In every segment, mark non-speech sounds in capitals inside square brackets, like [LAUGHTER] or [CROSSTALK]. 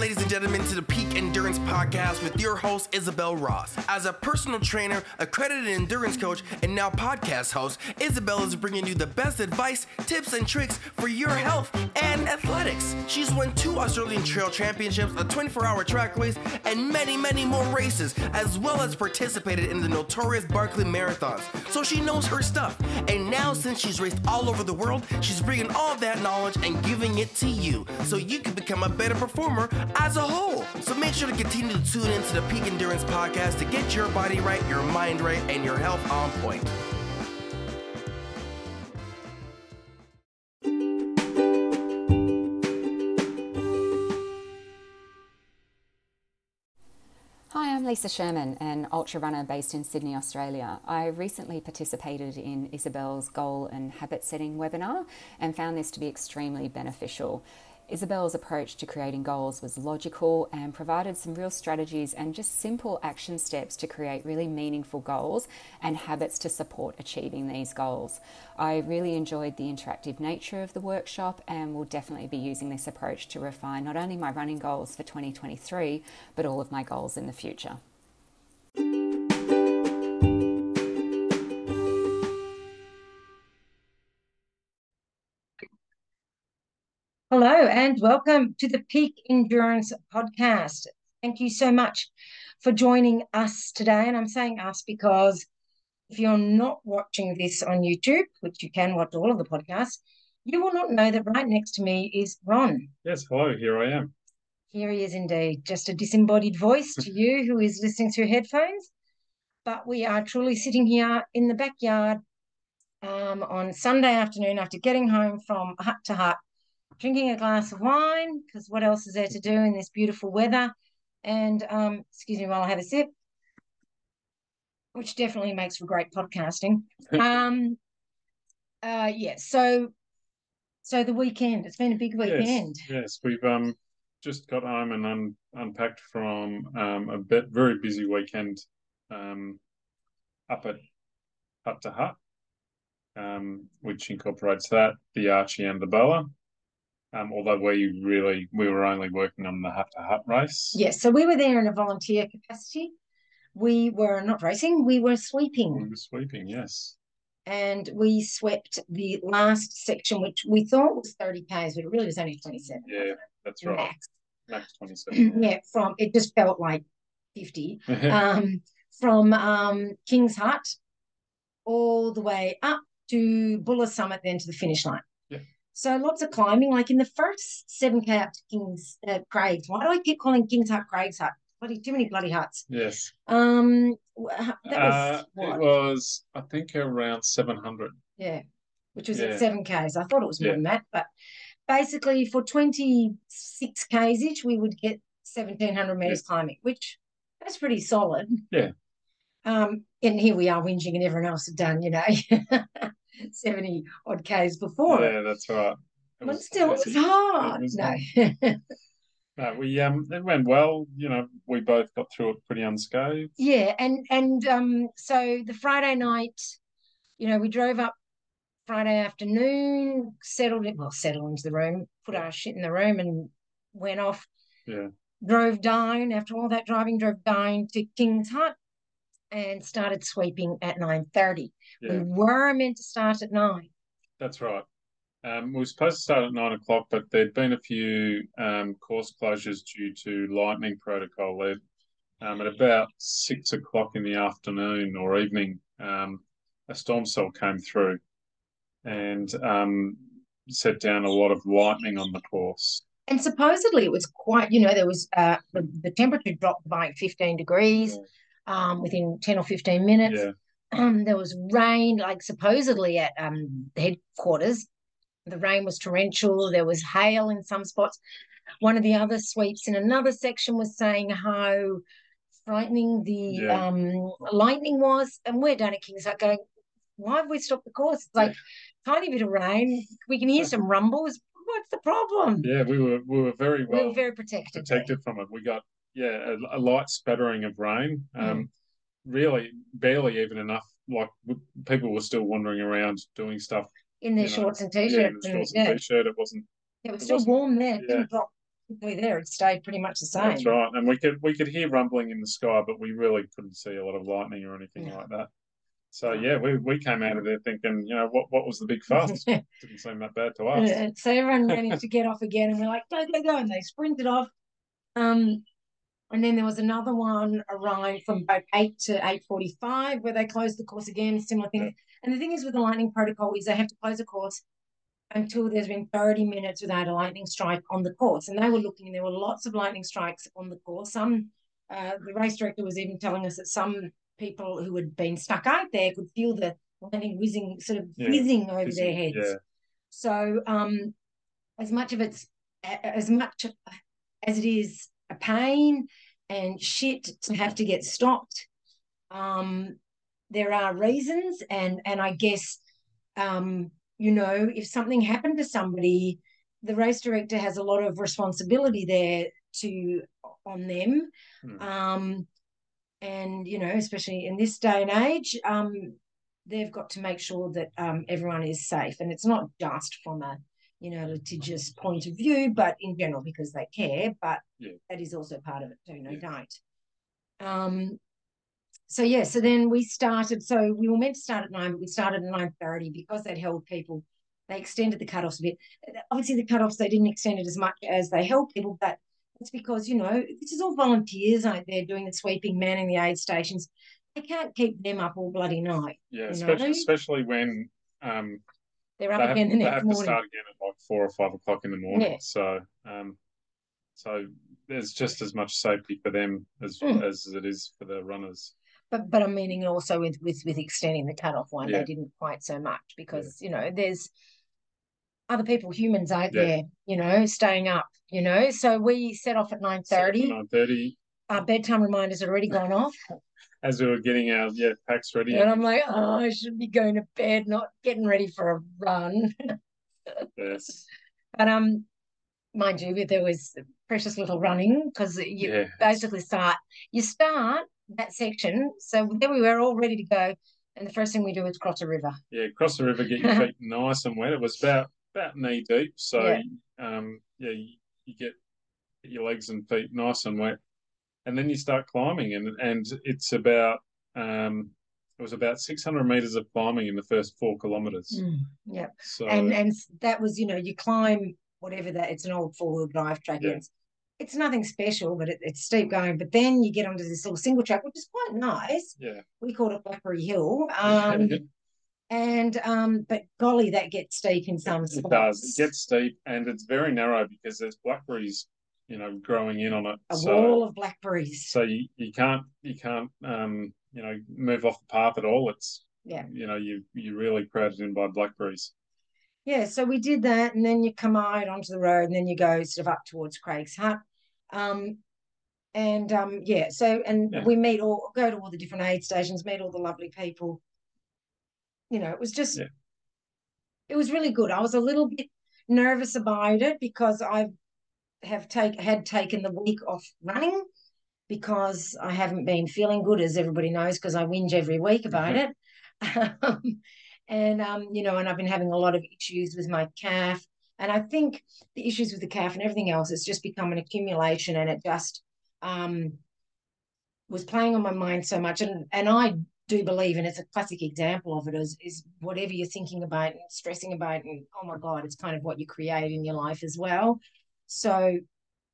ladies and gentlemen, to the Peak Endurance Podcast with your host, Isabel Ross. As a personal trainer, accredited endurance coach, and now podcast host, Isabel is bringing you the best advice, tips, and tricks for your health and athletics. She's won two Australian Trail Championships, a 24 hour track race, and many, many more races, as well as participated in the notorious Barkley Marathons. So she knows her stuff. And now, since she's raced all over the world, she's bringing all that knowledge and giving it to you so you can become a better performer as a whole. So make sure to continue to tune into the Peak Endurance Podcast to get your body right, your mind right, and your health on point. Hi, I'm Lisa Sherman, an ultra runner based in Sydney, Australia. I recently participated in Isabel's goal and habit setting webinar and found this to be extremely beneficial. Isabel's approach to creating goals was logical and provided some real strategies and just simple action steps to create really meaningful goals and habits to support achieving these goals. I really enjoyed the interactive nature of the workshop and will definitely be using this approach to refine not only my running goals for 2023, but all of my goals in the future. Hello and welcome to the Peak Endurance Podcast. Thank you so much for joining us today. And I'm saying us because if you're not watching this on YouTube, which you can watch all of the podcasts, you will not know that right next to me is Ron. Yes, hello, here I am. Here he is indeed, just a disembodied voice to you who is listening through headphones. But we are truly sitting here in the backyard um, on Sunday afternoon after getting home from hut to hut drinking a glass of wine because what else is there to do in this beautiful weather? And um, excuse me while I have a sip, which definitely makes for great podcasting. [LAUGHS] um, uh, yeah, so so the weekend. It's been a big weekend. Yes, yes. we've um just got home and un- unpacked from um, a bit very busy weekend um, up at Hut to Hut, um, which incorporates that, the Archie and the Boa. Um, although we really we were only working on the hut to hut race. Yes, so we were there in a volunteer capacity. We were not racing; we were sweeping. We were sweeping, yes. And we swept the last section, which we thought was thirty k's, but it really was only twenty-seven. Yeah, that's right. Max. Max twenty-seven. [CLEARS THROAT] yeah, from it just felt like fifty. [LAUGHS] um, from um, King's Hut all the way up to Buller Summit, then to the finish line. So lots of climbing. Like in the first seven k up to King's uh, Craig's. Why do I keep calling King's Hut Craig's Hut? Bloody too many bloody huts. Yes. Um, that was Uh, it was, I think, around seven hundred. yeah, which was Yeah. at seven k's. I thought it was more Yeah. than that, but basically for twenty six k's each, we would get seventeen hundred meters climbing, which that's pretty solid. Yeah. Um, and here we are whinging, and everyone else had done, you know, [LAUGHS] seventy odd k's before. it. Yeah, that's right. It But still, it was hard. was no. No, [LAUGHS] we um, it went well. You know, we both got through it pretty unscathed. Yeah, and and um, so the Friday night, you know, we drove up Friday afternoon, settled it, well, settled into the room, put our shit in the room, and went off. Yeah. Drove down after all that driving, drove down to King's Hut, and started sweeping at nine thirty. We were meant to start at nine. that's right. Um, we were supposed to start at nine o'clock, but there'd been a few um, course closures due to lightning protocol. There, um, at about six o'clock in the afternoon or evening, um, a storm cell came through and um, set down a lot of lightning on the course. And supposedly it was quite, you know, there was uh, the, the temperature dropped by 15 degrees um, within 10 or 15 minutes. Yeah, Um, [CLEARS THROAT] there was rain, like supposedly at um, headquarters. The rain was torrential. There was hail in some spots. One of the other sweeps in another section was saying how frightening the Yeah. um, lightning was. And we're down at King's Hut going, why have we stopped the course? It's like tiny bit of rain. We can hear some [LAUGHS] rumbles. What's the problem? yeah, we were we were very We well were very protected. there. protected from it. We got yeah a, a light spattering of rain. Mm. Um, really barely even enough. Like w- people were still wandering around doing stuff. in their you know, shorts and t-shirts. the and, shorts yeah, and t-shirt. It wasn't. it was it still warm there. It yeah. Didn't drop there, it stayed pretty much the same. That's right. And we could we could hear rumbling in the sky, but we really couldn't see a lot of lightning or anything No. like that. So yeah, we, we came out of there thinking, you know, what what was the big fuss? [LAUGHS] Didn't seem that bad to us. So everyone managed to get off again, and we're like, go, go, go, and they sprinted off. Um, and then there was another one around from about eight to eight forty-five, where they closed the course again, similar thing. And the thing is with the lightning protocol is they have to close the course until there's been thirty minutes without a lightning strike on the course. And they were looking, and there were lots of lightning strikes on the course. Some, uh, the race director was even telling us that some people who had been stuck out there could feel the lightning whizzing, sort of Yeah, whizzing over their heads. Yeah, So, um, as much of it's as much as it is a pain and shit to have to get stopped, um, there are reasons, and and I guess, um, you know, if something happened to somebody, the race director has a lot of responsibility there to on them, Hmm. um, and you know, especially in this day and age, um, they've got to make sure that um, everyone is safe. And it's not just from a, you know, litigious point of view, but in general because they care. But Yeah. that is also part of it too, no Yeah. doubt. Um, so yeah, so then we started. So we were meant to start at nine, but we started at nine thirty because they'd held people. They extended the cutoffs a bit. Obviously, the cutoffs they didn't extend it as much as they held people, but it's because you know this is all volunteers out there doing the sweeping, manning the aid stations. They can't keep them up all bloody night. yeah. Especially especially when um They're up they have, again the they next have to start again at like four or five o'clock in the morning. Yeah. So um so there's just as much safety for them as Mm. as it is for the runners. But but I'm meaning also with with with extending the cutoff one, Yeah. they didn't quite so much because you know there's other people, humans out Yeah. there, you know, staying up, you know. So we set off at nine thirty. Nine thirty. Our bedtime reminders had already gone off, As we were getting our yeah packs ready. and I'm like, oh, I should be going to bed, not getting ready for a run. [LAUGHS] Yes. But um, mind you, there was precious little running because you Yeah. basically start you start that section. So there we were all ready to go, and the first thing we do is cross a river. Yeah, cross the river, get your [LAUGHS] feet nice and wet. It was about about knee deep, so Yeah. um, yeah, you, you get get your legs and feet nice and wet, and then you start climbing, and and it's about um, it was about six hundred meters of climbing in the first four kilometers. Yeah, So and and that was you know you climb whatever that it's an old four wheel drive track. Yeah. It's it's nothing special, but it, it's steep going. But then you get onto this little single track, which is quite nice. yeah, We called it Blackberry Hill. [LAUGHS] Um, and um, but golly, that gets steep in some it spots. does. It gets steep, and it's very narrow because there's blackberries, you know, growing in on it. a so wall of blackberries. so you, you can't you can't um you know move off the path at all. It's Yeah. you know you you really crowded in by blackberries. Yeah, so we did that, and then you come out onto the road, and then you go sort of up towards Craig's Hut. Um, and um, yeah, so and Yeah. we meet all go to all the different aid stations, meet all the lovely people. You know, it was just Yeah. it was really good. I was a little bit nervous about it because I have take had taken the week off running because I haven't been feeling good, as everybody knows, because I whinge every week about it. [LAUGHS] Um, and um, you know, and I've been having a lot of issues with my calf. And I think the issues with the calf and everything else, it's just become an accumulation and it just um was playing on my mind so much. And and I do believe, and it's a classic example of it, is is whatever you're thinking about and stressing about, and oh my God, it's kind of what you create in your life as well. So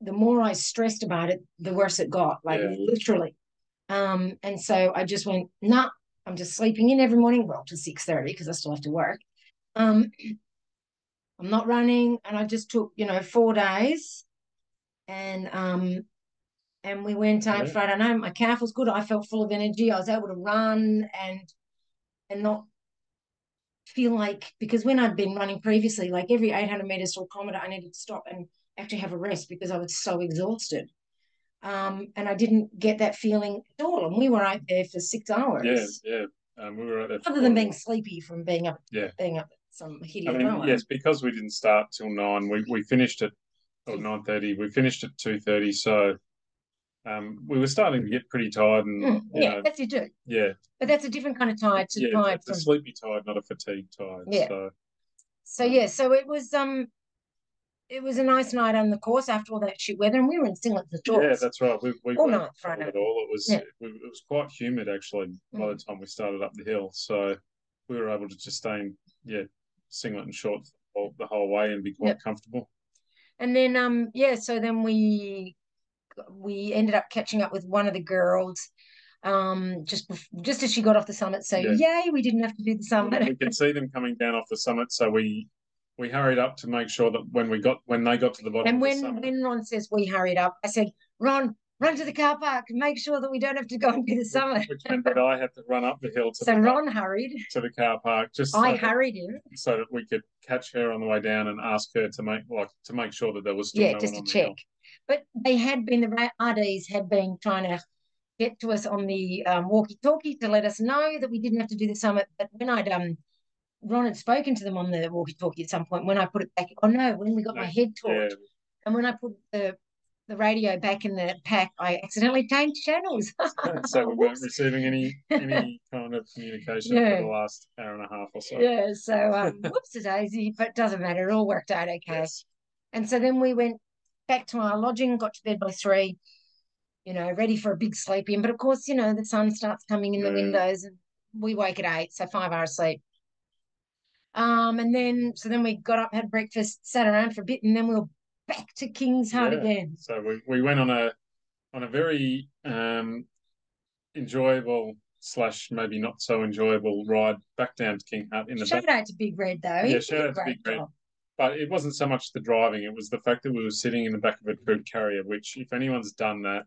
the more I stressed about it, the worse it got, like Yeah. literally. Um, and so I just went, nah, I'm just sleeping in every morning, well, to 6:30 because I still have to work. Um, I'm not running, and I just took, you know, four days, and um, and we went out Yeah. Friday night. My calf was good. I felt full of energy. I was able to run and and not feel like because when I'd been running previously, like every 800 meters or kilometer, I needed to stop and actually have a rest because I was so exhausted. Um, and I didn't get that feeling at all. And we were out there for six hours. Yeah, yeah. Um, we were at that Other than being sleepy from being up, Yeah. being up at some I hideous mean, hour. yes, because we didn't start till nine. We we finished at or nine thirty. We finished at two thirty. So, um, we were starting to get pretty tired, and Mm, yeah, know, that's you do. yeah, But that's a different kind of tired to yeah. tired It's a sleepy tired, not a fatigue tired. Yeah. So, So yeah, so it was um it was a nice night on the course after all that shit weather, and we were in singlets shorts. Yeah, that's right. We, we All night Friday. at all. It was Yeah. it, it was quite humid actually by the Mm. time we started up the hill. So we were able to just stay in yeah singlet and shorts the whole, the whole way and be quite Yep. comfortable. And then um yeah, so then we we ended up catching up with one of the girls um just just as she got off the summit. So Yeah. yay, we didn't have to do the summit. we could see them coming down off the summit, so we we hurried up to make sure that when we got when they got to the bottom And of the when summit, when Ron says we hurried up, I said, Ron, run to the car park and make sure that we don't have to go and do the summit. which meant that I had to run up the hill to So the Ron hurried. to the car park just so I that, hurried him. so that we could catch her on the way down and ask her to make like to make sure that there was still Yeah, no just to check. But they had been the RDs had been trying to get to us on the um, walkie-talkie to let us know that we didn't have to do the summit. But when I'd um Ron had spoken to them on the walkie-talkie at some point, when I put it back, oh no, when we got my head Yeah, and when I put the the radio back in the pack, I accidentally changed channels. [LAUGHS] so we weren't receiving any any [LAUGHS] kind of communication Yeah. for the last hour and a half or so. Yeah, so um, [LAUGHS] whoops a daisy, but doesn't matter. It all worked out okay. Yes. And so then we went back to our lodging, got to bed by three, you know, ready for a big sleep in. But of course, you know, the sun starts coming in the windows and we wake at eight, so five hours sleep. Um, and then so then we got up, had breakfast, sat around for a bit, and then we were back to King's Hut Yeah. again. So we, we went on a on a very um, enjoyable slash maybe not so enjoyable ride back down to King Hut in the back. Shout out to Big Red though. He Yeah, shout out to Big Red. job. But it wasn't so much the driving; it was the fact that we were sitting in the back of a troop carrier. Which, if anyone's done that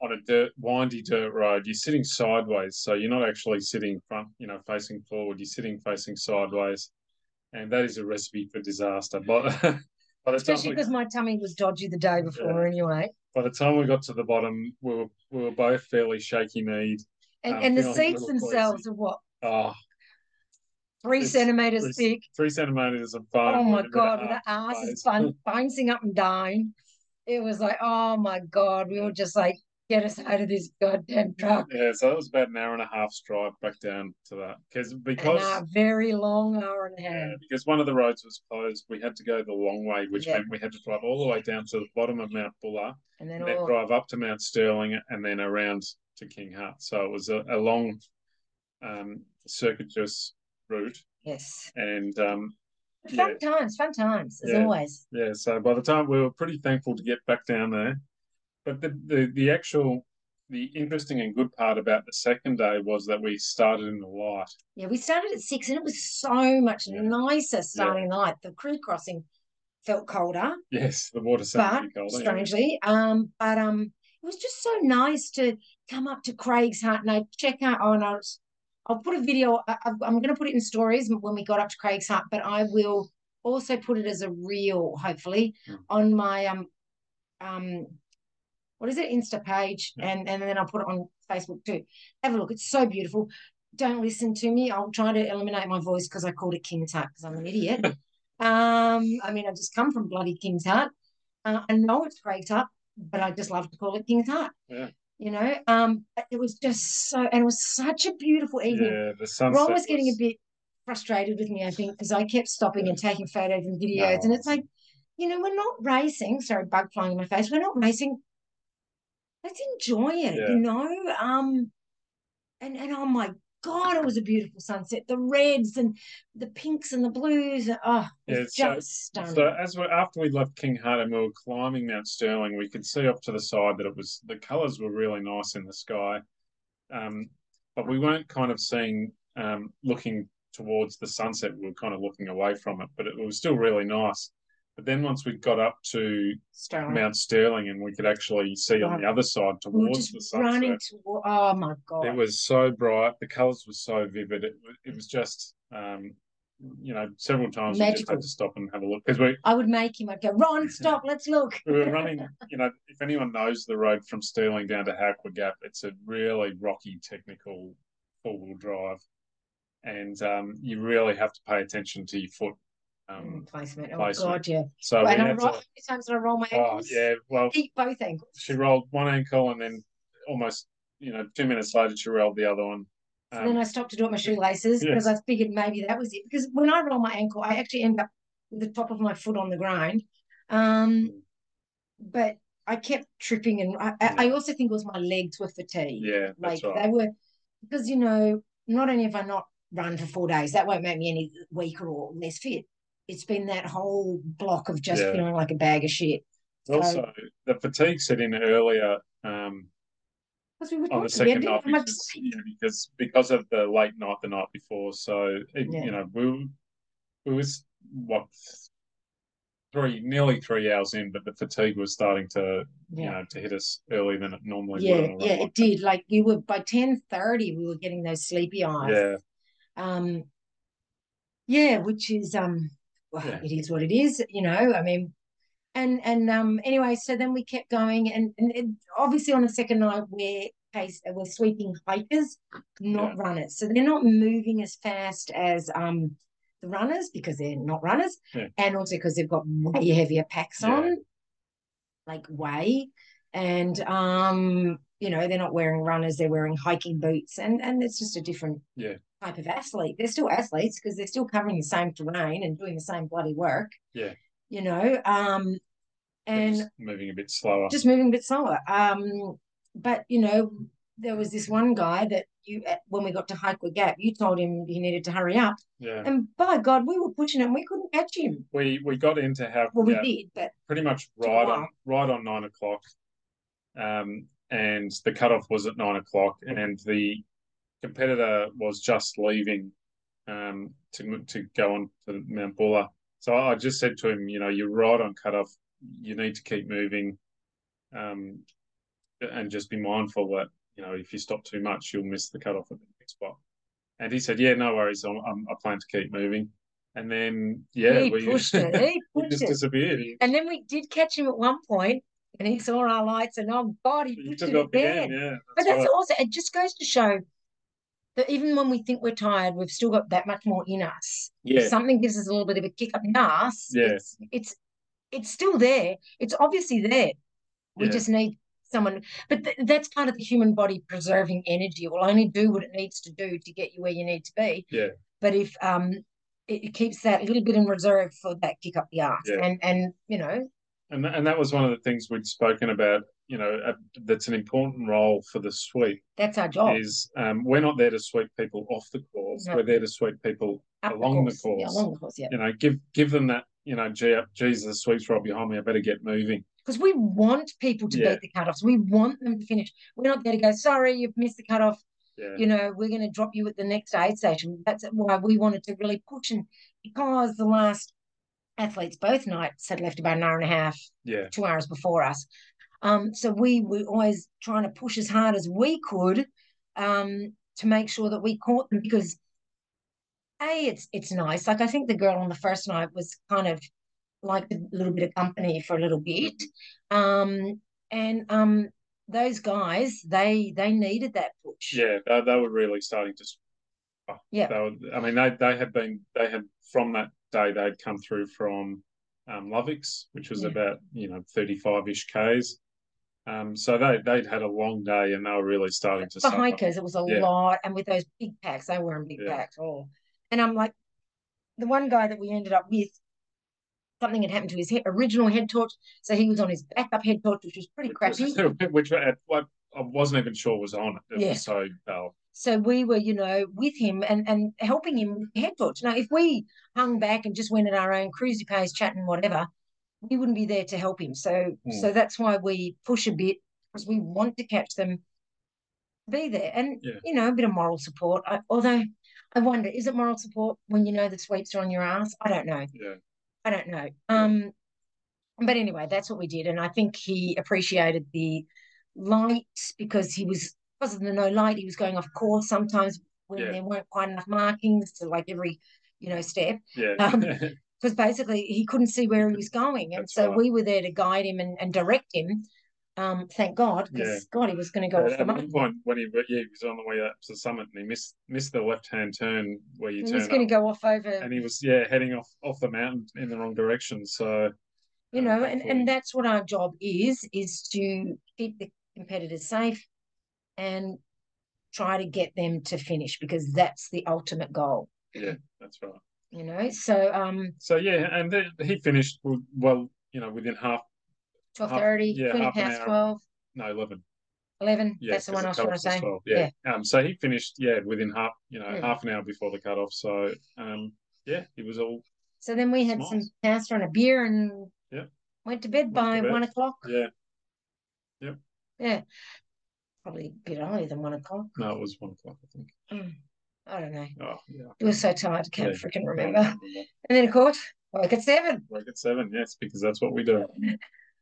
on a dirt, windy dirt road, you're sitting sideways, so you're not actually sitting front, you know, facing forward. You're sitting facing sideways, and that is a recipe for disaster. But [LAUGHS] Especially because my tummy was dodgy the day before anyway. by the time we got to the bottom, we were we were both fairly shaky kneed. And, Um, and the seats themselves are what? Oh, Three centimeters it's thick. three centimeters of foam. Oh my with a bit of god, with the half ass is fun bouncing up and down. It was like, oh my god, we were just like, get us out of this goddamn truck. Yeah, so that was about an hour and a half's drive back down to that because because a very long hour and a half. yeah, because one of the roads was closed, we had to go the long way, which Yeah. meant we had to drive all the way down to the bottom of Mount Buller, And then and then all, drive up to Mount Stirling, and then around to King Hut. So it was a, a long, um, circuitous route, yes. and um, Fun times, fun times, as Yeah. always. Yeah, so by the time we were pretty thankful to get back down there. But the, the, the actual the interesting and good part about the second day was that we started in the light. Yeah, we started at six and it was so much Yeah. nicer starting the night. The crew crossing felt colder, Yes, the water but sounded colder. yeah. strangely. Um, but um, it was just so nice to come up to Craig's Hut and I check out. Oh, and I was, I'll put a video. I, I'm going to put it in stories when we got up to Craig's Hut, but I will also put it as a reel, hopefully, Hmm. on my um um what is it Insta page, Yeah. and and then I'll put it on Facebook too. Have a look. It's so beautiful. Don't listen to me. I'll try to eliminate my voice because I called it King's Hut because I'm an idiot. [LAUGHS] um, I mean, I just come from bloody King's Hut. Uh, I know it's Craig's Hut, but I just love to call it King's Hut. Yeah. You know, um, it was just so, and it was such a beautiful evening. Yeah, the sunset. Ron was getting a bit frustrated with me, I think, because I kept stopping and taking photos and videos. And it's like, you know, we're not racing. Sorry, bug flying in my face. We're not racing. Let's enjoy it, Yeah. you know. Um, and and oh my god, it was a beautiful sunset. The reds and the pinks and the blues. Oh, Yeah, so- just stunning. So as we after we left King Hut and we were climbing Mount Stirling, we could see off to the side that it was the colours were really nice in the sky, um, but we weren't kind of seeing um, looking towards the sunset. We were kind of looking away from it, but it was still really nice. But then once we got up to Stirling. Mount Stirling and we could actually see on the other side towards the running sunset, to. Oh my god. it was so bright. The colours were so vivid. It, it was just. Um, you know, several times we just had to stop and have a look because we, I would make him. I'd go, Ron, [LAUGHS] stop. Let's look. we were running, [LAUGHS] you know, if anyone knows the road from Stirling down to Howqua Gap, it's a really rocky, technical four wheel drive. And um, you really have to pay attention to your foot. Um, placement. Oh placement. god, yeah. so and I roll, how many times did I roll my oh, ankles? yeah, well, Eat both ankles. she rolled one ankle and then almost, you know, two minutes later, she rolled the other one. So then Um, I stopped to do up my shoelaces because yes. I figured maybe that was it. Because when I roll my ankle, I actually end up with the top of my foot on the ground. Um, but I kept tripping, and I, I- I also think it was my legs were fatigued. Yeah, like right. they were because you know not only have I not run for four days, that won't make me any weaker or less fit. It's been that whole block of just Yeah. feeling like a bag of shit. So- Also, the fatigue set in earlier um, Because we were on the second night because, yeah, because because of the late night the night before. So it, Yeah. you know, we were- we was what three nearly three hours in, but the fatigue was starting to you know to hit us earlier than it normally would. Yeah, on yeah, like it did. Like you were by ten thirty, we were getting those sleepy eyes. Yeah, Um, yeah, which is um, well, Yeah. it is what it is, you know. I mean, and and um, anyway, so then we kept going, and and it, obviously on the second night we're case we're sweeping hikers, not Yeah. runners, so they're not moving as fast as um the runners because they're not runners, Yeah. and also because they've got way heavier packs on, like way, and um, you know, they're not wearing runners, they're wearing hiking boots, and and it's just a different Yeah. Type of athlete. They're still athletes because they're still covering the same terrain and doing the same bloody work. Yeah. You know, um, and just moving a bit slower. just moving a bit slower. Um, but you know, there was this one guy that you when we got to Howqua Gap, you told him he needed to hurry up, yeah, and by God, we were pushing him. We couldn't catch him. we we got into how Well, we yeah, did, but pretty much right on right on nine o'clock. Um, and the cutoff was at nine o'clock, and the competitor was just leaving um, to to go on to Mount Buller. So I just said to him, you know, you're right on cutoff. You need to keep moving, um, and just be mindful that you know if you stop too much, you'll miss the cutoff at the next spot. And he said, yeah, no worries. I'm, I'm, I plan to keep moving. And then yeah, he we pushed it. [LAUGHS] He he pushed just it. disappeared. And then we did catch him at one point, and he saw our lights, and oh God, he he pushed it again. Yeah, But that's that's right. also it just goes to show that even when we think we're tired, we've still got that much more in us. If Yeah, something gives us a little bit of a kick up the ass, Yeah. it's it's it's still there. It's obviously there. We Yeah. just need someone, but th- that's part of the human body preserving energy. It will only do what it needs to do to get you where you need to be. Yeah. But if um it, it keeps that little bit in reserve for that kick up the ass, Yeah. and and you know and th- and that was one of the things we'd spoken about. You know, uh, that's an important role for the sweep. that's our job. Is um, we're not there to sweep people off the course. No. We're there to sweep people Up along the Yeah, course. along the course, yeah. you know, give give them that. You know, gee, Jesus, the sweep's right behind me. I better get moving. because we want people to Yeah. beat the cutoffs. We want them to finish. We're not there to go, sorry, you've missed the cutoff. Yeah, You know, we're going to drop you at the next aid station. That's why we wanted to really push. And because the last athletes both nights had left about an hour and a half, yeah, two hours before us. Um, so we were always trying to push as hard as we could um, to make sure that we caught them because a it's it's nice. Like I think the girl on the first night was kind of like a little bit of company for a little bit, um, and um, those guys they they needed that push. yeah. They, they were really starting to. Yeah. They were, I mean, they they had been they had from that day they'd come through from um, Lovick's, which was Yeah. about you know thirty five ish k's. Um, so they they'd had a long day and they were really starting to for suffer. hikers, it was a Yeah. lot, and with those big packs, they were in big Yeah. packs. Oh, and I'm like, the one guy that we ended up with, something had happened to his he- original head torch, so he was on his backup head torch, which was pretty crappy. [LAUGHS] which at what I wasn't even sure was on it. It Yeah. so dull. So we were, you know, with him and and helping him head torch. Now, if we hung back and just went at our own cruisy pace, chatting whatever, we wouldn't be there to help him. So Hmm. so that's why we push a bit because we want to catch them, be there, and Yeah. you know, a bit of moral support. I, although I wonder, is it moral support when you know the sweeps are on your ass? I don't know. Yeah, I don't know. Um, but anyway, that's what we did, and I think he appreciated the light because he was because of the no light, he was going off course sometimes when Yeah. there weren't quite enough markings to like every you know step yeah, Um, [LAUGHS] because basically he couldn't see where he was going, and That's so right. we were there to guide him and, and direct him. Um, thank God, because Yeah. God, he was going to go off At the one point, when he yeah, he was on the way up to the summit, and he missed missed the left hand turn where you He was going to go off over, and he was yeah heading off off the mountain in the wrong direction. So you um, know, and, and that's what our job is, is to keep the competitors safe and try to get them to finish because that's the ultimate goal, yeah, that's right. You know. So um So yeah, and then he finished well you know, within half, Twelve thirty, yeah, half past hour. 12, no, eleven. 11. Yeah, That's the one I was trying to say. 12, Yeah. Um. So he finished, yeah, within half, you know, Mm. half an hour before the cutoff. So, um, yeah, it was all, So then we had Nice. some pasta and a beer and Yeah. went to bed Went by to bed. one o'clock. yeah. Yep. Yeah. Probably a bit earlier than one o'clock. No, it was one o'clock, I think. Mm, I don't know. Oh, yeah. It was so tired, I can't Yeah. freaking remember. And then, of course, woke at seven. Work at seven, yes, because that's what we do.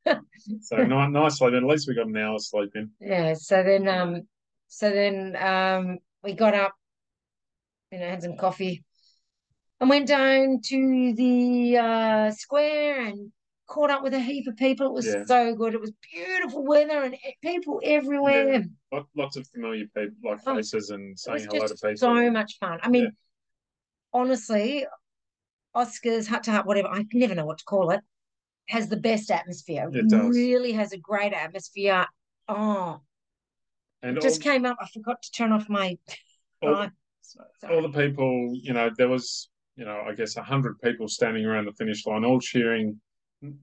[LAUGHS] So ni- nice sleep. At least we got an hour's sleep in. Yeah. So then, um, so then, um, we got up, you know, had some coffee, and went down to the uh square and caught up with a heap of people. It was Yeah. so good. It was beautiful weather and people everywhere. Lot- Lots of familiar people, like Oh, faces, and It was saying hello to people. so much fun. I mean, Yeah. honestly, Oscars, Hut to Hut, whatever, I never know what to call it, has the best atmosphere. It does. Really has a great atmosphere. Oh, And it just all, came up. I forgot to turn off my. [LAUGHS] all, Oh, all the people, you know, there was, you know, I guess a hundred people standing around the finish line, all cheering.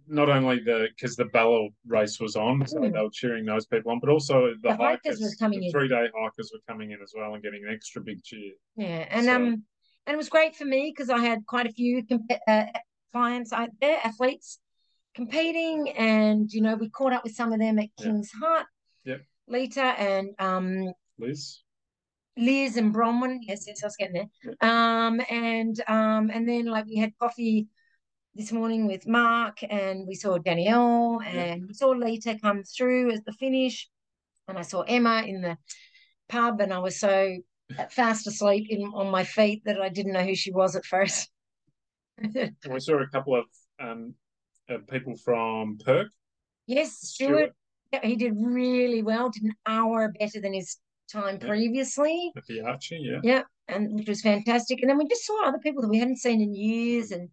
Not only the because the Ballot race was on, so Mm. they were cheering those people on, but also the, The hikers hikers, were coming the in. three day hikers were coming in as well and getting an extra big cheer. Yeah, and So- um, and it was great for me because I had quite a few comp- uh, clients out there, athletes competing, and you know we caught up with some of them at Yeah. King's Hut, Yep. Lita and um Liz, Liz and Bronwyn. Yes, yes, I was getting there. Um, and um, and then like we had coffee this morning with Mark, and we saw Danielle, and we saw Lita come through as the finish, and I saw Emma in the pub, and I was so fast asleep in on my feet that I didn't know who she was at first. [LAUGHS] we saw a couple of um uh, people from Perk. yes, Stuart. Stuart. Yeah, he did really well. Did an hour better than his time Yeah. previously. at the Archie, yeah. Yeah, and which was fantastic. And then we just saw other people that we hadn't seen in years, and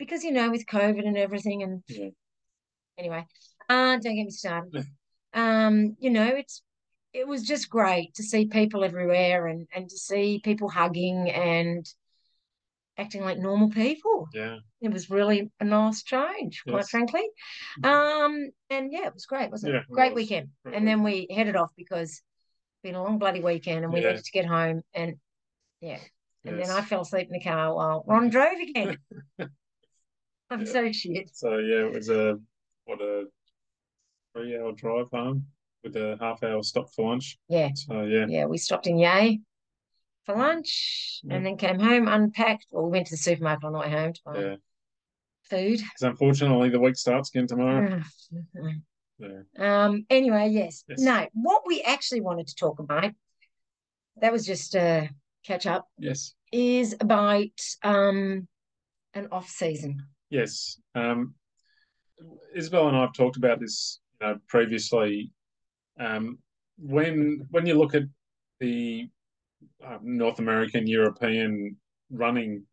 because you know with COVID and everything, and Yeah. anyway, uh, don't get me started. um, you know, it's it was just great to see people everywhere and and to see people hugging and acting like normal people. Yeah, It was really a nice change, quite Yes. Mm-hmm. frankly. Um, and yeah, it was great, wasn't Yeah, it? it Great was. weekend. Great and then we headed off because it's been a long bloody weekend and we Yeah. needed to get home and yeah. And yes. then I fell asleep in the car while Ron drove again. [LAUGHS] I'm Yeah. so shit. So yeah, it was a what a three hour drive home with a half hour stop for lunch. Yeah. So yeah, Yeah, we stopped in Yea for lunch Yeah. and then came home, unpacked. Well, we went to the supermarket on the way home to buy yeah. food. Because unfortunately the week starts again tomorrow. Yeah. Um, anyway, yes. Yes. No, what we actually wanted to talk about, that was just a catch up, Yes. is about um an off season. Yes. Um, Isabel and I have talked about this, you know, previously. Um, when when you look at the uh, North American, European running,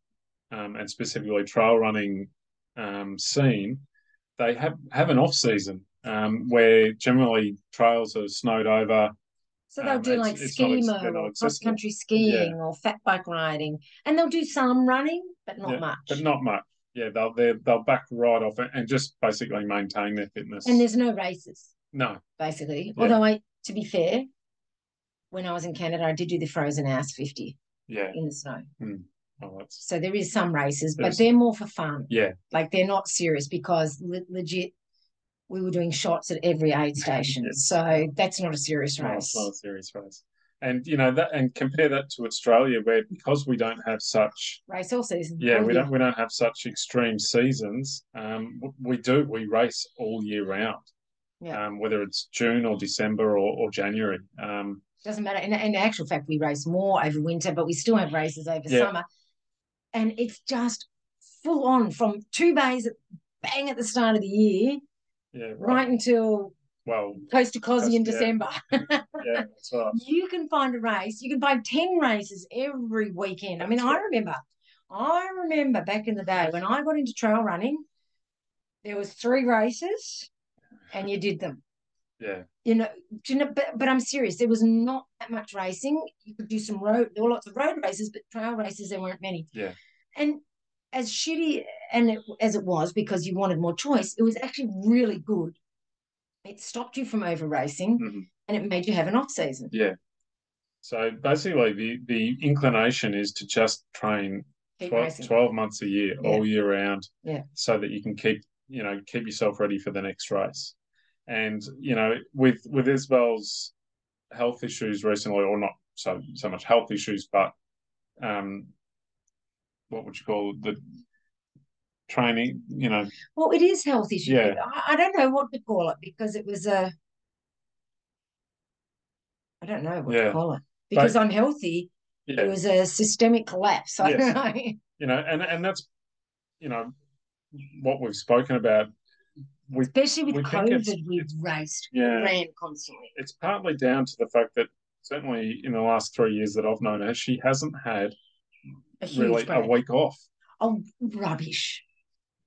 um, and specifically trail running um, scene, they have have an off season um, where generally trails are snowed over. So they'll do like it's not ex- skimo they're not or cross country skiing or fat bike riding, and they'll do some running, but not Yeah, much. but not much. Yeah, they'll they'll, they'll back right off it and just basically maintain their fitness. And there's no races. no, basically. Yeah. Although I, to be fair, when I was in Canada, I did do the frozen house 50 yeah, in the snow. Hmm. oh, that's So there is some races, but they're more for fun. yeah, Like they're not serious because le- legit, we were doing shots at every aid station. [LAUGHS] Yeah. So that's not a serious no, it's not a serious race. And you know that, and compare that to Australia, where because we don't have such, Race all season. yeah, all we year. don't we don't have such extreme seasons. Um, we do we race all year round. Yeah. Um, whether it's June or December or, or January. Um, Doesn't matter. In, in actual fact, we race more over winter, but we still have races over Yeah. summer. And it's just full on from two bays bang at the start of the year, yeah, right until Well, Coast to Kosci in December. [LAUGHS] yeah, that's right. you can find a race. You can find 10 races every weekend. I mean, That's I remember, I remember back in the day when I got into trail running, there was three races and you did them. Yeah, You know, do you know, but, but I'm serious. There was not that much racing. You could do some road, there were lots of road races, but trail races, there weren't many. Yeah. And as shitty and it, as it was because you wanted more choice, it was actually really good. It stopped you from over racing Mhm. and it made you have an off season. Yeah. So basically, the the inclination is to just train 12, 12 months a year, Yeah. all year round, Yeah. so that you can keep you know keep yourself ready for the next race. And you know, with with Isabel's health issues recently, or not so so much health issues, but um, what would you call the training? You know, Well, it is health issue. Yeah. I, I don't know what to call it because it was a. I don't know what Yeah. to call it because But- I'm healthy. Yeah. It was a systemic collapse. I Yes. don't know. [LAUGHS] you know, and and that's you know what we've spoken about. We Especially with We COVID, we've raced, yeah, ran constantly. it's partly down to the fact that certainly in the last three years that I've known her, she hasn't had A really a week off. Oh, rubbish.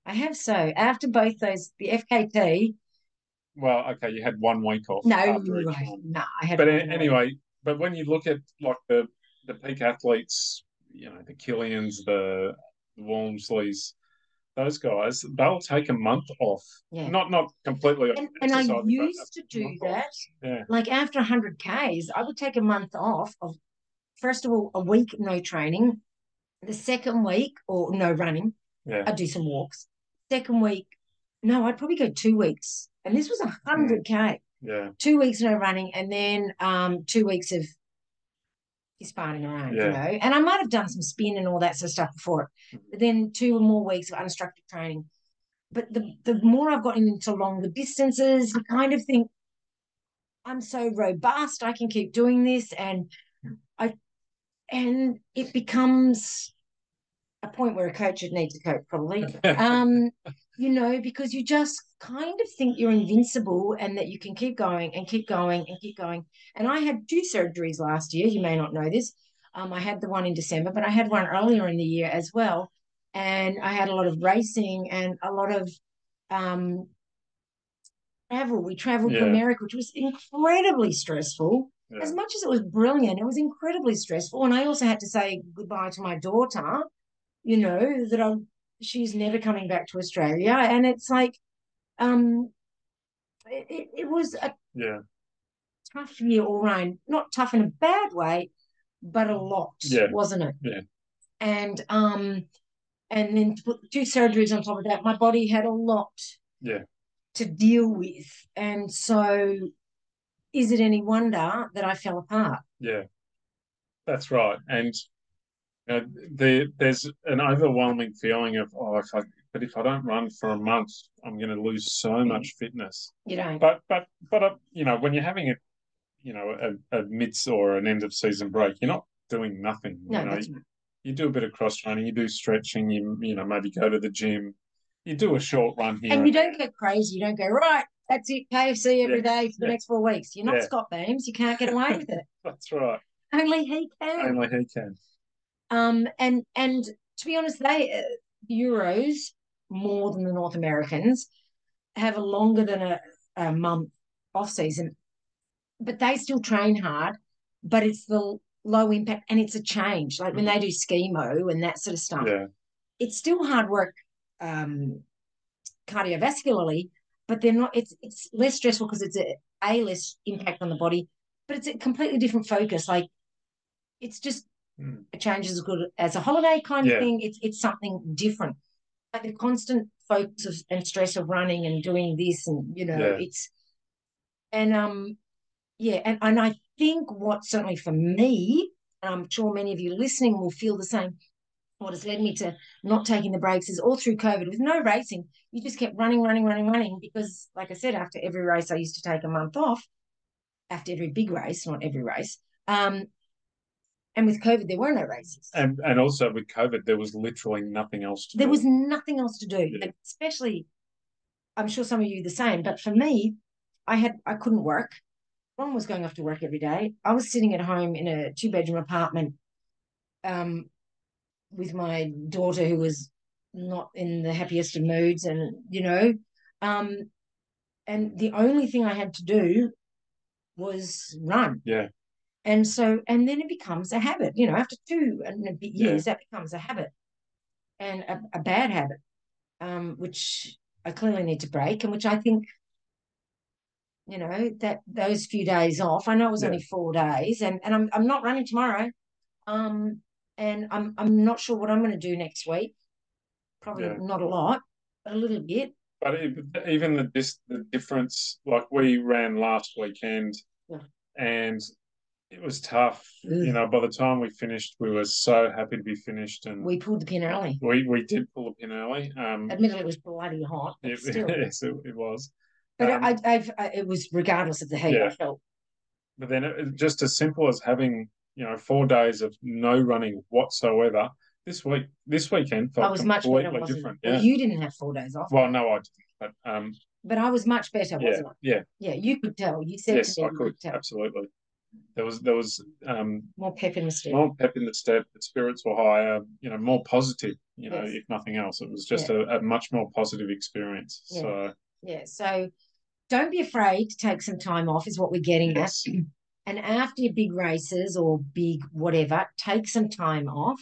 I have so. After both those, the FKT, Well, okay, you had one week off no, after each right, one. no, I had But one a- week. anyway, but when you look at like the the peak athletes, you know, the Kilians, the the Walmsleys, those guys, they'll take a month off. Yeah. Not not completely. And, and I used to do that. Yeah. Like after 100 Ks, I would take a month off of, first of all, a week no training. The second week, or no running, Yeah. I'd do some walks. Second week, no, I'd probably go two weeks. And this was a 100 K. Yeah. Two weeks no running, and then um, two weeks of just farting around, you know. And I might have done some spin and all that sort of stuff before it. But then two or more weeks of unstructured training. But the the more I've gotten into longer distances, you kind of think I'm so robust, I can keep doing this, and I and it becomes a point where a coach would need to coach probably. [LAUGHS] Um, you know, because you just kind of think you're invincible and that you can keep going and keep going and keep going. And I had two surgeries last year. You may not know this. Um, I had the one in December, but I had one earlier in the year as well. And I had a lot of racing and a lot of um, travel. We traveled to America, which was incredibly stressful. Yeah. As much as it was brilliant, it was incredibly stressful. And I also had to say goodbye to my daughter, you know, that I'm. she's never coming back to Australia. And it's like, um, it, it, was a Yeah. tough year all round. Not tough in a bad way, but a lot, Yeah. wasn't it? Yeah. And um, and then to put two surgeries on top of that, my body had a lot Yeah. to deal with. And so, is it any wonder that I fell apart? Yeah, that's right. And know, the, there's an overwhelming feeling of, oh, if I, but if I don't run for a month, I'm going to lose so much fitness. You know, But, but, but, uh, you know, when you're having a, you know, a, a mid or an end of season break, you're not doing nothing. You no, know, that's right. you do a bit of cross training, you do stretching, you, you know, maybe go to the gym, you do a short run here. And you don't go crazy. You don't go, right, that's it, KFC every day for the yeah. next four weeks. You're not Yeah. Scott Beams. You can't get away with it. [LAUGHS] That's right. Only he can. Only he can. Um, and and to be honest, they uh, Euros more than the North Americans have a longer than a, a month off season, but they still train hard. But it's the low impact and it's a change. Like when they do skimo and that sort of stuff, Yeah. it's still hard work um, cardiovascularly, but they're not. It's it's less stressful because it's a, a less impact on the body, but it's a completely different focus. Like it's just Mm. a change is as good as a holiday kind of thing. It's it's something different. Like the constant focus of, and stress of running and doing this and you know Yeah. it's and um yeah and and I think what certainly for me and I'm sure many of you listening will feel the same what has led me to not taking the breaks is all through COVID with no racing. You just kept running, running, running, running because, like I said, after every race, I used to take a month off. After every big race, not every race. Um, and with COVID, there were no races. And and also with COVID, there was literally nothing else to do. there do. was nothing else to do, Yeah. and especially. I'm sure some of you the same, but for me, I had I couldn't work. Ron was going off to work every day. I was sitting at home in a two bedroom apartment, um, with my daughter who was not in the happiest of moods, and you know, um, and the only thing I had to do was run. Yeah. And so, and then it becomes a habit. You know, after two and a bit Yeah. years, that becomes a habit. and a, a bad habit, um, which I clearly need to break, and which I think, you know, that those few days off. I know it was Yeah. only four days, and and I'm I'm not running tomorrow, um, and I'm I'm not sure what I'm going to do next week. Probably Yeah. not a lot, but a little bit. But even the dis the difference, like we ran last weekend, Yeah. and it was tough. You know, by the time we finished, we were so happy to be finished, and We pulled the pin early. we, we did pull the pin early. Um, Admittedly, it was bloody hot, it, [LAUGHS] yes, it, it was. But Um, I, I've, I, it was regardless of the heat. I felt But then it, just as simple as having you know four days of no running whatsoever. This week, this weekend felt I was much completely better. Different. it? Well, you didn't have four days off, Well, no, I didn't. But um, but I was much better, yeah, wasn't I? yeah, Yeah, you could tell. You said yes, I could tell. absolutely. There was there was um More pep in the step. more pep in the step. The spirits were higher. You know, more positive. You know, Yes. if nothing else, it was just a, a much more positive experience. Yeah. So Yeah. So don't be afraid to take some time off, is what we're getting yes, at. [CLEARS THROAT] And after your big races or big whatever, take some time off.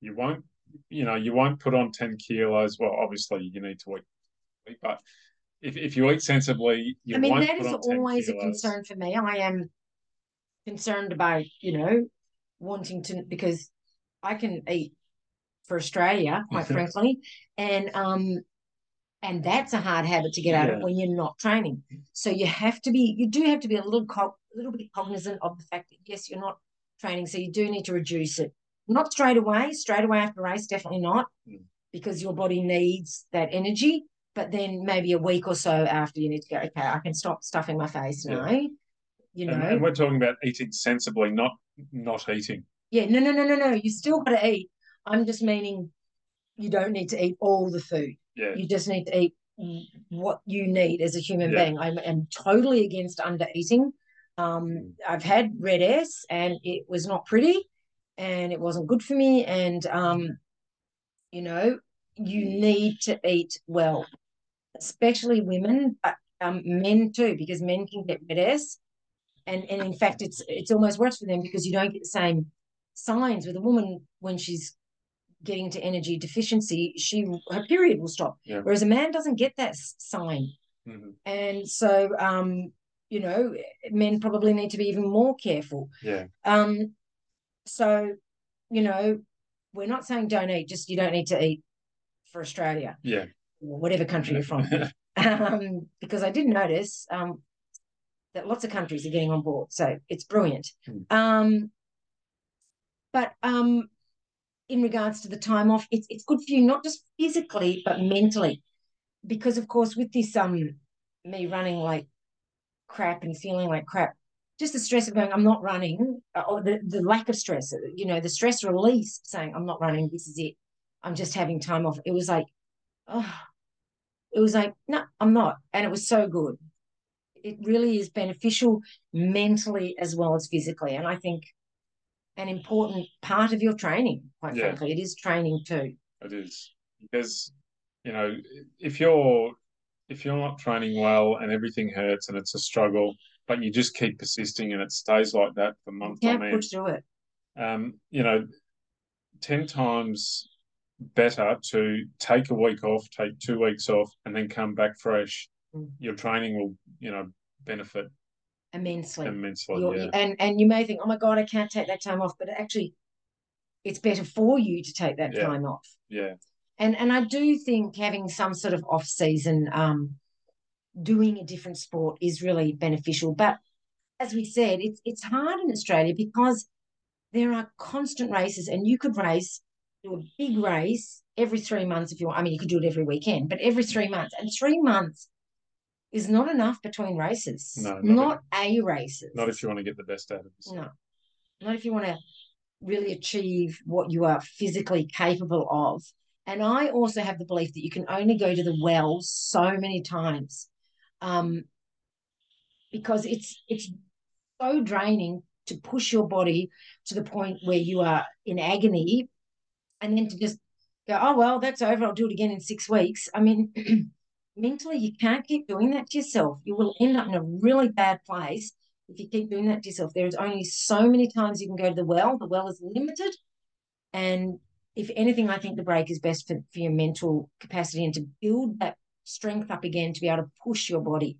you won't. You know, you won't put on ten kilos. Well, obviously, you need to eat, but if if you eat sensibly, you I mean, that is on 10 always a concern for me. I am concerned about, you know, wanting to because I can eat for Australia, quite frankly, and um, and that's a hard habit to get out of when you're not training. So you have to be, you do have to be a little co- a little bit cognizant of the fact that yes, you're not training, so you do need to reduce it. Not straight away, straight away after race, definitely not, Mm. because your body needs that energy. But then maybe a week or so after, you need to go. Okay, I can stop stuffing my face Yeah. You know, And, and we're talking about eating sensibly, not not eating. yeah, no, no, no, no, no. You still got to eat. I'm just meaning you don't need to eat all the food. Yeah, You just need to eat what you need as a human Yeah. being. I'm, I'm totally against under eating. Um, Mm. I've had RED-S and it was not pretty and it wasn't good for me. And, um, you know, you need to eat well, especially women, but um, men too, because men can get RED-S. And, and in fact, it's it's almost worse for them because you don't get the same signs with a woman when she's getting to energy deficiency. She her period will stop, Yeah. whereas a man doesn't get that sign. Mhm. And so, um, you know, men probably need to be even more careful. yeah, Um, so, you know, we're not saying don't eat, just you don't need to eat for Australia yeah. or whatever country you're from. [LAUGHS] um, because I did notice um, that lots of countries are getting on board, so it's brilliant. Mm. Um, but um, in regards to the time off, it's it's good for you not just physically but mentally, because of course with this um me running like crap and feeling like crap, just the stress of going I'm not running uh, or the the lack of stress, uh, you know, the stress release saying I'm not running, this is it, I'm just having time off. It was like, oh, it was like no, I'm not, and it was so good. It really is beneficial mentally as well as physically, and I think an important part of your training. Quite Yeah. frankly, it is training too. It is because you know if you're if you're not training well and everything hurts and it's a struggle, but you just keep persisting and it stays like that for months can't on end, push through it. um, you know, ten times better to take a week off, take two weeks off, and then come back fresh. Mm. Your training will, you know, benefit immensely. immensely. You're- yeah, and and you may think, oh my god, I can't take that time off, but actually, it's better for you to take that Yeah. time off. yeah, And and I do think having some sort of off season, um, doing a different sport is really beneficial. But as we said, it's it's hard in Australia because there are constant races, and you could race do a big race every three months if you want. I mean, you could do it every weekend, but every three months, and three months is not enough between races. No, not not a races. not if you want to get the best out of it. No, not if you want to really achieve what you are physically capable of. And I also have the belief that you can only go to the well so many times, um, because it's it's so draining to push your body to the point where you are in agony, and then to just go, oh well, that's over. I'll do it again in six weeks. I mean, [CLEARS THROAT] mentally, you can't keep doing that to yourself. You will end up in a really bad place if you keep doing that to yourself. There's only so many times you can go to the well. The well is limited, and if anything, I think the break is best for, for your mental capacity and to build that strength up again to be able to push your body.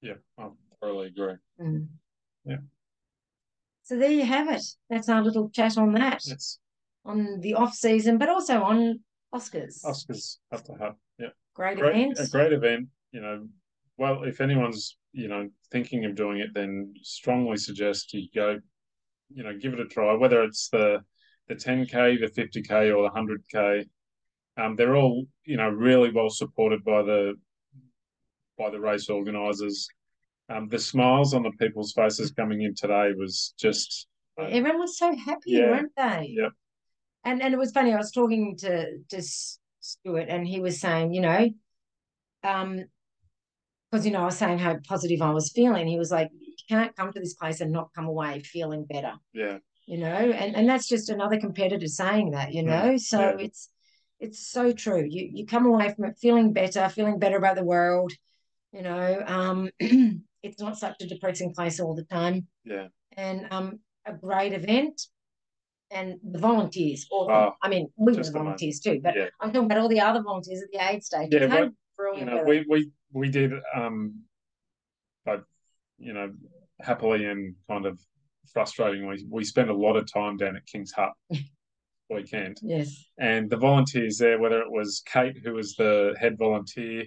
Yeah, I totally agree. Mm. Yeah. So there you have it. That's our little chat on that, It's on the off season, but also on Oscars. Oscars Hut to Hut. Yeah. Great, Great, event. a great event. You know, well, if anyone's you know thinking of doing it, then strongly suggest you go. You know, give it a try. Whether it's the the 10k, the 50k, or the 100k, um, they're all you know really well supported by the by the race organisers. Um, the smiles on the people's faces coming in today was just uh, Everyone was so happy, Yeah. weren't they? Yep. And and it was funny. I was talking to to S- Stuart, and he was saying, you know, um, because you know I was saying how positive I was feeling. He was like, you can't come to this place and not come away feeling better. yeah you know and and that's just another competitor saying that you Mm, know so yeah. it's it's so true you you come away from it feeling better feeling better about the world you know um [CLEARS THROAT] it's not such a depressing place all the time yeah and um a great event and the volunteers all Oh, i mean we were the volunteers too but yeah. i'm talking about all the other volunteers at the aid station Yeah, but, You know, we we we did um, but you know, happily and kind of frustratingly, we spent a lot of time down at King's Hut [LAUGHS] weekend, yes. And the volunteers there, whether it was Kate who was the head volunteer,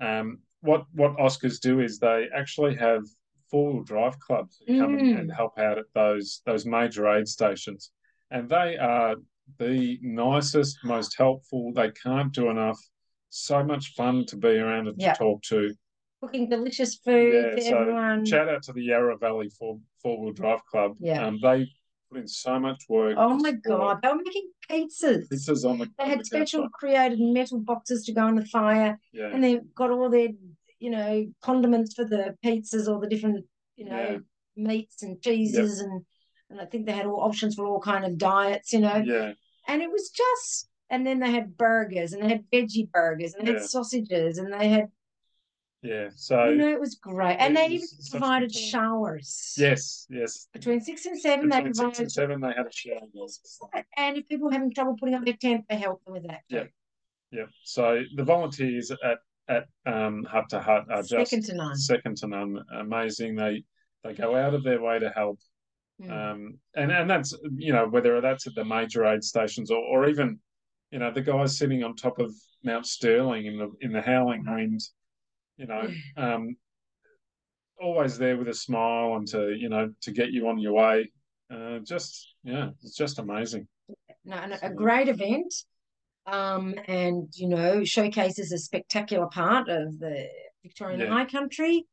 um, what what Oscars do is they actually have four wheel drive clubs that come Mm. and help out at those those major aid stations, and they are the nicest, most helpful. They can't do enough. So much fun to be around and Yeah. to talk to. cooking delicious food Yeah, for so everyone Shout out to the Yarra Valley Four Four Wheel Drive Club. Yeah. um, they put in so much work. oh my god they were making pizzas Pizzas on the They on had the special campsite. created metal boxes to go in the fire, Yeah, and they've got all their, you know, condiments for the pizzas, all the different, you know, Yeah. meats and cheeses, and and I think they had all options for all kind of diets, you know, yeah, and it was just. And then they had burgers, and they had veggie burgers, and they Yeah. had sausages, and they had, yeah. So you know, it was great. And they even provided showers. yes, yes. Between six and seven, they Between six and seven, they had a shower. And if people were having trouble putting up their tent, they helped them with that. Yeah. Yeah. So the volunteers at at um, Hut to Hut are just Second to none. second to none. Amazing. They they go out of their way to help. Mm. Um, and and that's you know whether that's at the major aid stations or, or even you know the guys sitting on top of Mount Stirling in the in the howling wind, you know, um, always there with a smile and to you know to get you on your way. Uh, just yeah, it's just amazing. no, no, a great event. Um, and you know, showcases a spectacular part of the Victorian Yeah. High Country.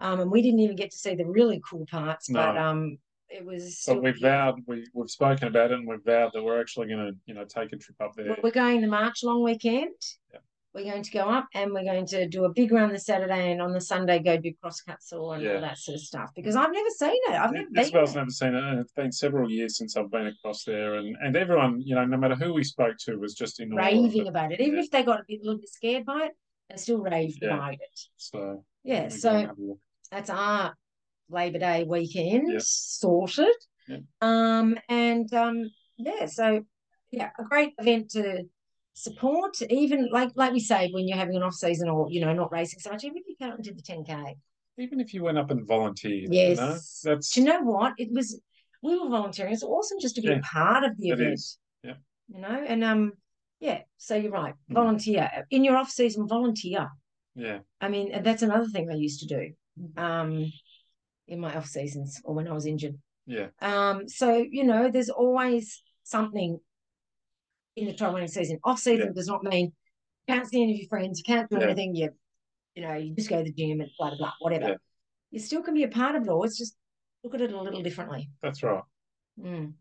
Um, and we didn't even get to see the really cool parts, but um, it was. But we've vowed we we've spoken about it and we've vowed that we're actually going to you know take a trip up there. We're- going the March long weekend. Yeah. We're going to go up and we're going to do a big run the Saturday and on the Sunday go do cross cutsall and Yeah. all that sort of stuff because mm. I've never seen it. I've never been. Isabel's never seen it, and it's been several years since I've been across there, and and everyone, you know, no matter who we spoke to, was just in raving it. about it. Even Yeah. if they got a, bit, a little bit scared by it, they still raved about it. So Yeah, I'm gonna go so and have a look. that's our Labor Day weekend Yeah. sorted. Yeah. Um, and um, yeah, so yeah, a great event to support. Even like like we say, when you're having an off season or you know not racing so much, even if you can't do the 10k. Even if you went up and volunteered, Yes, you know, that's Do you know what? It was we were volunteering. It's awesome just to be Yeah, a part of the event. is. Yeah. You know, and um, yeah. So you're right. Mm. Volunteer in your off season. Volunteer. yeah, I mean, that's another thing I used to do um, in my off seasons or when I was injured. yeah, Um, so you know, there's always something in the trail running season. Off season Yeah. does not mean you can't see any of your friends, you can't do Yeah. anything. You, you know, you just go to the gym and blah blah blah, whatever. Yeah. You still can be a part of it all. It's just look at it a little differently. that's right. Mm.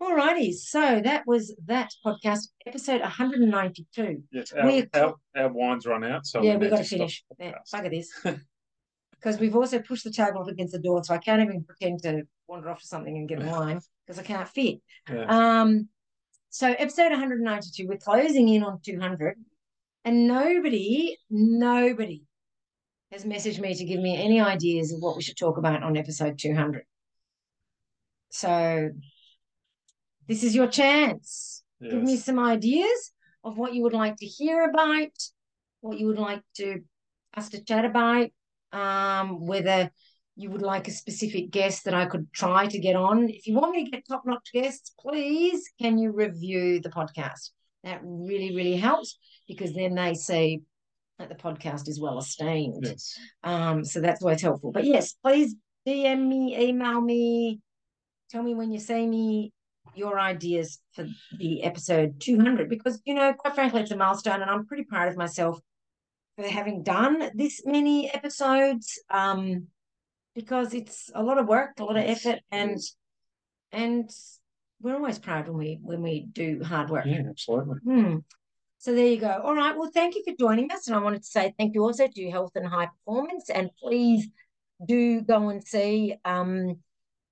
All righty. So that was that podcast, episode 192. Yes, our, We're our, our wine's run out, so yeah, we we've got to finish. Yeah, bugger this. [LAUGHS] Because we've also pushed the table up against the door, so I can't even pretend to wander off to something and get a [LAUGHS] wine because I can't fit. Yeah. Um, so episode 192, we're closing in on 200, and nobody, nobody has messaged me to give me any ideas of what we should talk about on episode 200. So this is your chance. Give me some ideas of what you would like to hear about, what you would like to us to chat about, um, whether you would like a specific guest that I could try to get on. If you want me to get top notch guests, please can you review the podcast? That really, really helps because then they see that the podcast is well esteemed. Yes. Um, so that's why it's helpful. But yes, please DM me, email me, tell me when you see me your ideas for the episode 200 because you know quite frankly it's a milestone and i'm pretty proud of myself for having done this many episodes um because it's a lot of work a lot of effort and and we're always proud when we when we do hard work Yeah, absolutely. Hmm. So there you go. All right. Well, thank you for joining us. And I wanted to say thank you also to Health and High Performance. And please do go and see um,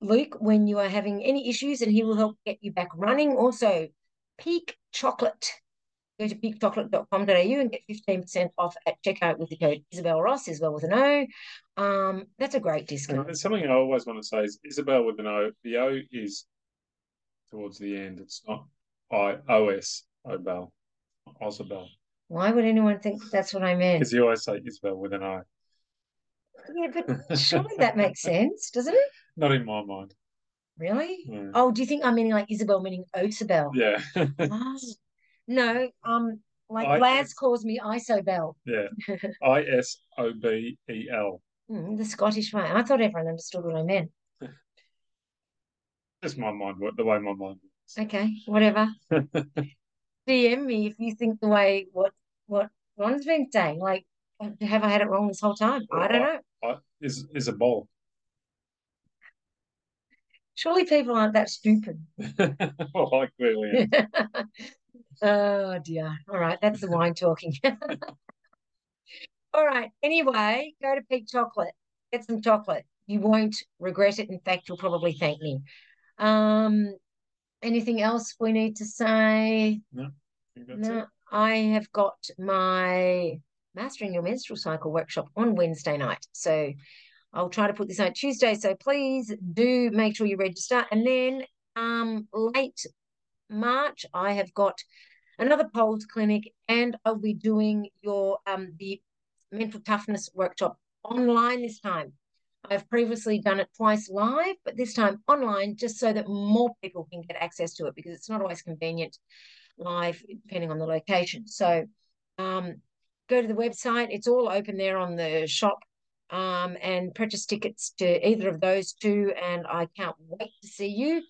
Luke when you are having any issues, and he will help get you back running. Also, Peak Chocolate. Go to peakchocolate.com.au and get 15% off at checkout with the code Isabel Ross, Isabel with an O. Um, that's a great discount. there's something I always want to say is Isabel with an O. The O is towards the end. It's not I O S Obel, Osabel. Why would anyone think that's what I meant? Because you always say Isabel with an O. Yeah, but [LAUGHS] surely that makes sense, doesn't it? Not in my mind. Really? Yeah. Oh, do you think I'm meaning like Isabel meaning Osabel? Yeah. Oh, no, um, like I- Laz calls me Isobel, yeah. [LAUGHS] I S O B E L. Hmm, the Scottish way. I thought everyone understood what I meant. [LAUGHS] Just my mind, work- the way my mind works. Okay, whatever. [LAUGHS] DM me if you think the way what what Ron's been saying. Like, have I had it wrong this whole time? I don't know. I, is is a ball. Surely people aren't that stupid. well, I clearly am. Oh dear. All right, that's the wine talking. [LAUGHS] All right. Anyway, go to Peak Chocolate. Get some chocolate. You won't regret it. In fact, you'll probably thank me. Um, anything else we need to say? I think that's No, it. I have got my Mastering Your Menstrual Cycle workshop on Wednesday night. So I'll try to put this out Tuesday. So please do make sure you register. And then um late March, I have got another poles clinic and I'll be doing your um the mental toughness workshop online this time. I've previously done it twice live, but this time online, just so that more people can get access to it because it's not always convenient live, depending on the location. So um, go to the website. It's all open there on the shop um, and purchase tickets to either of those two. And I can't wait to see you.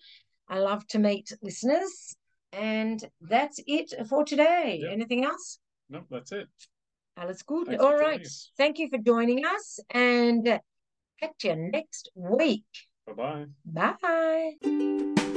I love to meet listeners. And that's it for today. Yep. Anything else? No, that's it. Alles good. Thanks All joining Thank you for joining us and catch you next week. Bye bye. Bye.